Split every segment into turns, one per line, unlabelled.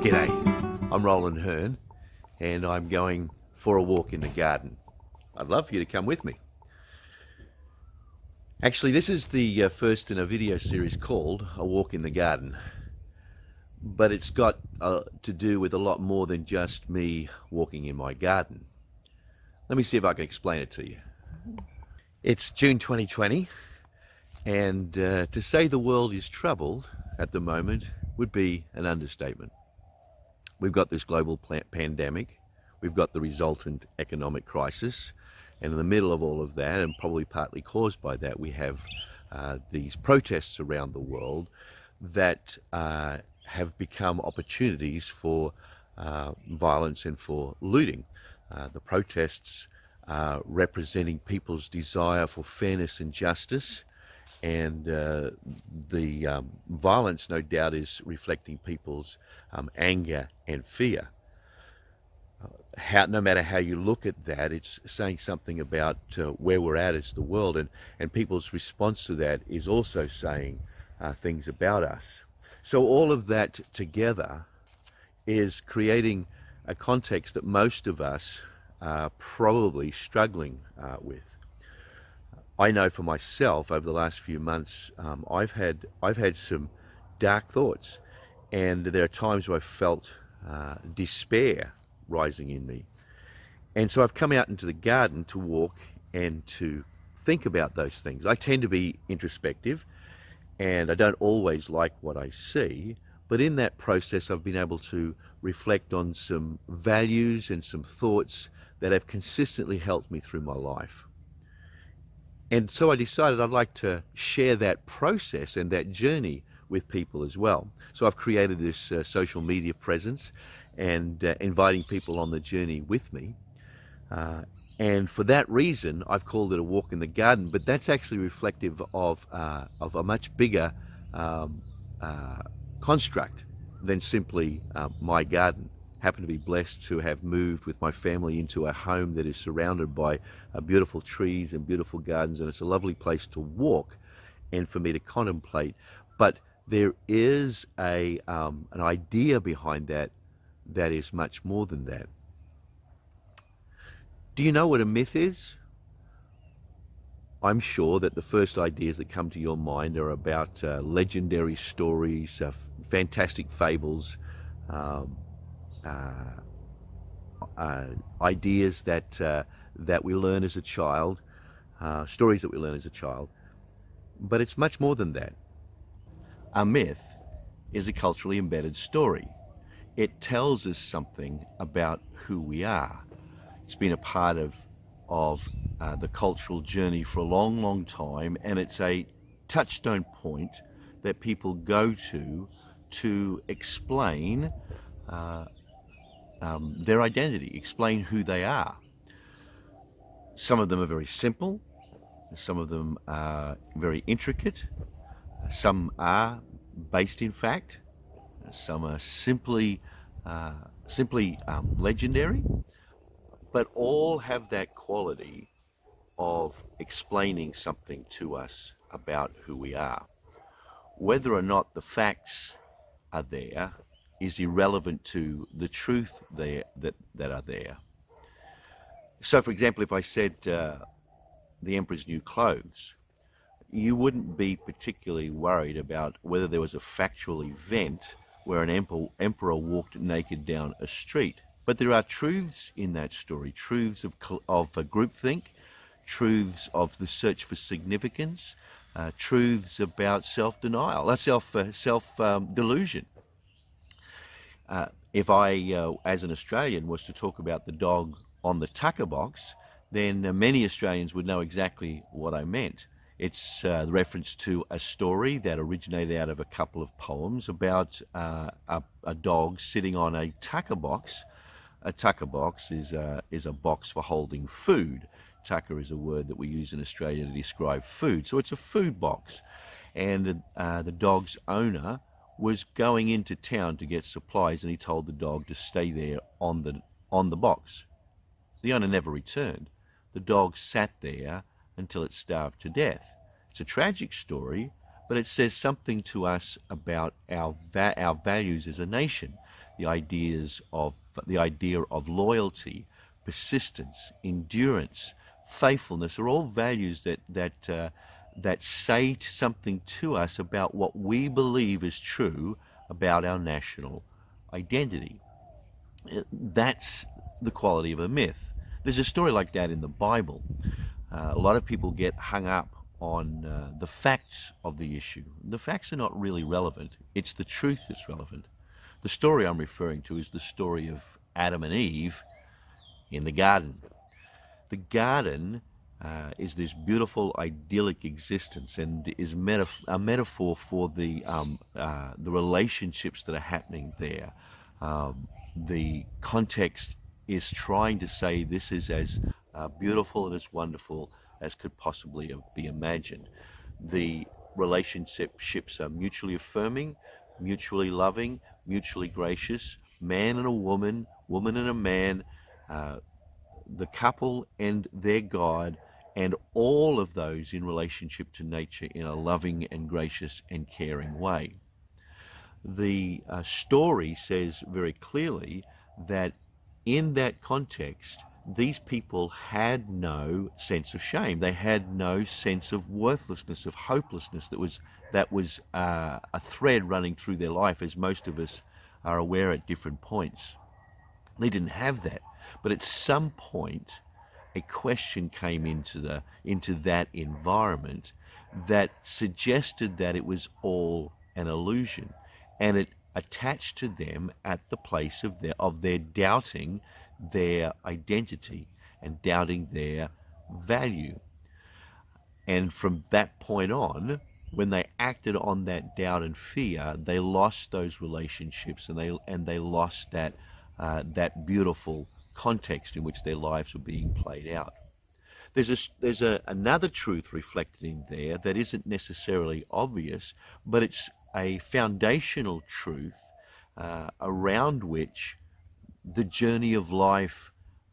G'day, I'm Roland Hearn and I'm going for a walk in the garden. I'd love for you to come with me. Actually, this is the uh, first in a video series called A Walk in the Garden, but it's got uh, to do with a lot more than just me walking in my garden. Let me see if I can explain it to you. It's June 2020, and uh, to say the world is troubled at the moment would be an understatement. We've got this global pandemic, we've got the resultant economic crisis, and in the middle of all of that, and probably partly caused by that, we have uh, these protests around the world that uh, have become opportunities for uh, violence and for looting. Uh, the protests representing people's desire for fairness and justice, and uh, the um, violence, no doubt, is reflecting people's um, anger and fear how, no matter how you look at that, it's saying something about uh, where we're at as the world, and, and people's response to that is also saying uh, things about us. So, all of that together is creating a context that most of us are probably struggling uh, with. I know for myself over the last few months, um, I've had I've had some dark thoughts, and there are times where I've felt uh, despair rising in me. And so I've come out into the garden to walk and to think about those things. I tend to be introspective and I don't always like what I see, but in that process, I've been able to reflect on some values and some thoughts that have consistently helped me through my life. And so I decided I'd like to share that process and that journey with people as well. So I've created this uh, social media presence and uh, inviting people on the journey with me. Uh, and for that reason, I've called it a walk in the garden, but that's actually reflective of, uh, of a much bigger um, uh, construct than simply uh, my garden. Happen to be blessed to have moved with my family into a home that is surrounded by uh, beautiful trees and beautiful gardens, and it's a lovely place to walk and for me to contemplate. But there is a um, an idea behind that that is much more than that. Do you know what a myth is? I'm sure that the first ideas that come to your mind are about uh, legendary stories, uh, fantastic fables, um, ideas that uh, that we learn as a child, uh, stories that we learn as a child. But it's much more than that. A myth is a culturally embedded story it tells us something about who we are. It's been a part of of uh, the cultural journey for a long, long time, and it's a touchstone point that people go to to explain uh, um, their identity, explain who they are. Some of them are very simple, some of them are very intricate, some are based in fact, some are simply, uh, simply um, legendary, but all have that quality of explaining something to us about who we are. Whether or not the facts are there is irrelevant to the truth there that, that are there. So, for example, if I said uh, the emperor's new clothes, you wouldn't be particularly worried about whether there was a factual event where an emperor walked naked down a street. But there are truths in that story, truths of, of groupthink, truths of the search for significance, uh, truths about self-denial, uh, self, uh, self um, delusion. Uh, if I, uh, as an Australian, was to talk about the dog on the tucker box, then uh, many Australians would know exactly what I meant. It's uh, the reference to a story that originated out of a couple of poems about uh, a, a, dog sitting on a tucker box. A tucker box is a, is a box for holding food. Tucker is a word that we use in Australia to describe food. So it's a food box. And the dog's owner was going into town to get supplies and he told the dog to stay there on the, on the box. The owner never returned. The dog sat there until it starved to death. It's a tragic story, but it says something to us about our, va- our values as a nation. the ideas of the idea of loyalty, persistence, endurance, faithfulness are all values that that uh, that say something to us about what we believe is true about our national identity. That's the quality of a myth. There's a story like that in the Bible. Uh, a lot of people get hung up on uh, the facts of the issue. The facts are not really relevant. It's the truth that's relevant. The story I'm referring to is the story of Adam and Eve in the garden. The garden uh, is this beautiful, idyllic existence, and is metaf- a metaphor for the um, uh, the relationships that are happening there. Um, the context is trying to say this is as uh, beautiful and as wonderful as could possibly be imagined. The relationships are mutually affirming, mutually loving, mutually gracious. Man and a woman, woman and a man, uh, the couple and their God and all of those in relationship to nature in a loving and gracious and caring way. The uh, story says very clearly that in that context, these people had no sense of shame. They had no sense of worthlessness, of hopelessness that was that was uh, a thread running through their life, as most of us are aware at different points. They didn't have that, but at some point, a question came into the into that environment that suggested that it was all an illusion. And it attached to them at the place of their of their doubting their identity and doubting their value. And from that point on when they acted on that doubt and fear they lost those relationships and they and they lost that uh, that beautiful context in which their lives were being played out. There's, a, there's a, another truth reflected in there that isn't necessarily obvious, but it's a foundational truth uh, around which the journey of life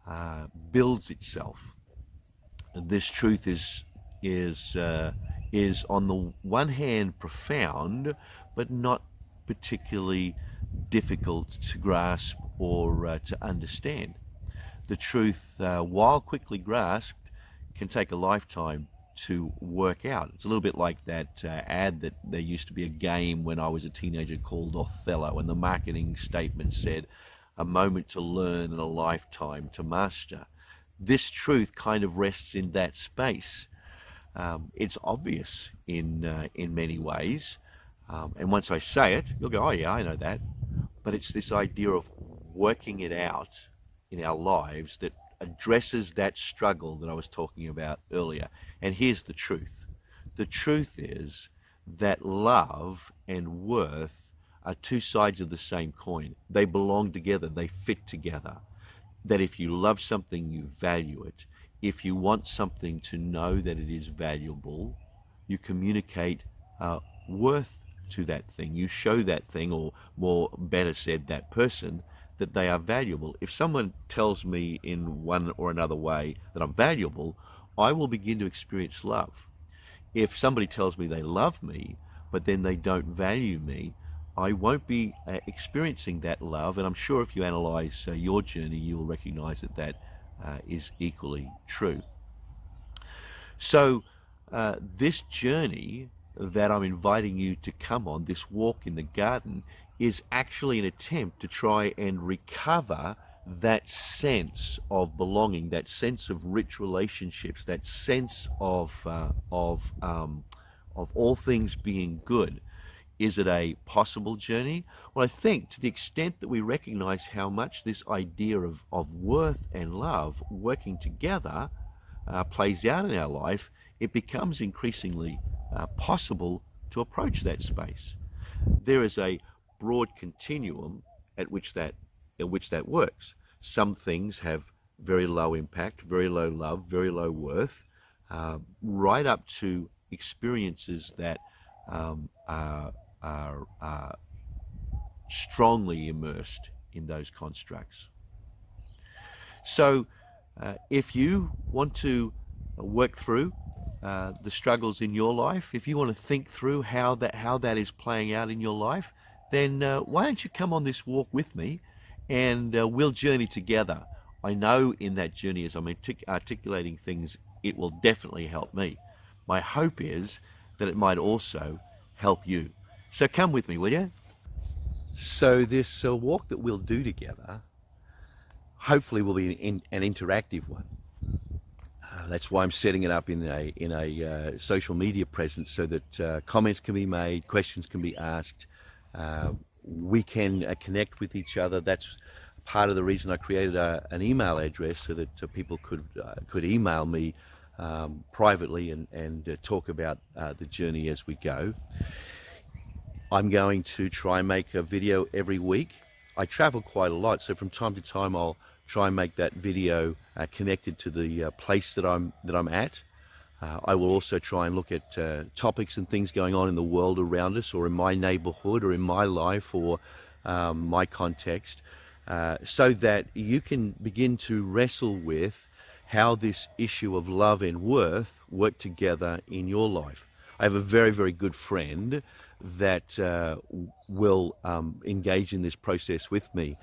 uh, builds itself. This truth is is uh, is on the one hand profound, but not particularly difficult to grasp or uh, to understand the truth, uh, while quickly grasped, can take a lifetime to work out. It's a little bit like that uh, ad that there used to be a game when I was a teenager called Othello, and the marketing statement said, a moment to learn and a lifetime to master. This truth kind of rests in that space. Um, it's obvious in uh, in many ways, um, and once I say it, you'll go, "Oh yeah, I know that." But it's this idea of working it out in our lives that addresses that struggle that I was talking about earlier. And here's the truth the truth is that love and worth are two sides of the same coin. They belong together, they fit together. That if you love something, you value it. If you want something to know that it is valuable, you communicate uh, worth to that thing. You show that thing, or more better said, that person, that they are valuable. If someone tells me in one or another way that I'm valuable, I will begin to experience love. If somebody tells me they love me, but then they don't value me, I won't be uh, experiencing that love. And I'm sure if you analyze uh, your journey, you'll recognize that that uh, is equally true. So, uh, this journey that I'm inviting you to come on, this walk in the garden, is actually an attempt to try and recover that sense of belonging, that sense of rich relationships, that sense of uh, of um, of all things being good. Is it a possible journey? Well, I think to the extent that we recognize how much this idea of, of worth and love working together uh, plays out in our life, it becomes increasingly uh, possible to approach that space. There is a broad continuum at which that at which that works. Some things have very low impact, very low love, very low worth, uh, right up to experiences that um, are, are, are strongly immersed in those constructs. So, uh, if you want to work through uh, the struggles in your life, if you want to think through how that how that is playing out in your life, then uh, why don't you come on this walk with me and uh, we'll journey together. I know in that journey, as I'm artic- articulating things, it will definitely help me. My hope is that it might also help you. So come with me, will you? So, this uh, walk that we'll do together hopefully will be an, an interactive one. Uh, that's why I'm setting it up in a in a uh, social media presence so that uh, comments can be made, questions can be asked, uh, we can uh, connect with each other. That's part of the reason I created a, an email address so that uh, people could could email me um, privately and and talk about the journey as we go. I'm going to try and make a video every week. I travel quite a lot, so from time to time I'll try and make that video uh, connected to the uh, place that I'm that I'm at. Uh, I will also try and look at uh, topics and things going on in the world around us, or in my neighbourhood, or in my life, or um, my context, uh, so that you can begin to wrestle with how this issue of love and worth work together in your life. I have a very, very good friend that uh, will um, engage in this process with me,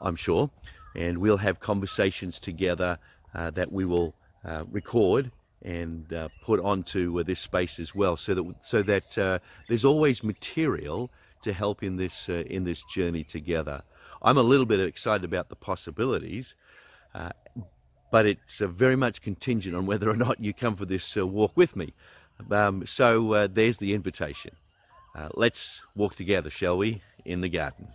I'm sure and we'll have conversations together uh, that we will uh, record and uh, put onto uh, this space as well, so that so that uh, there's always material to help in this uh, in this journey together. I'm a little bit excited about the possibilities, but it's very much contingent on whether or not you come for this walk with me. Um, so there's the invitation. let's walk together, shall we, in the garden.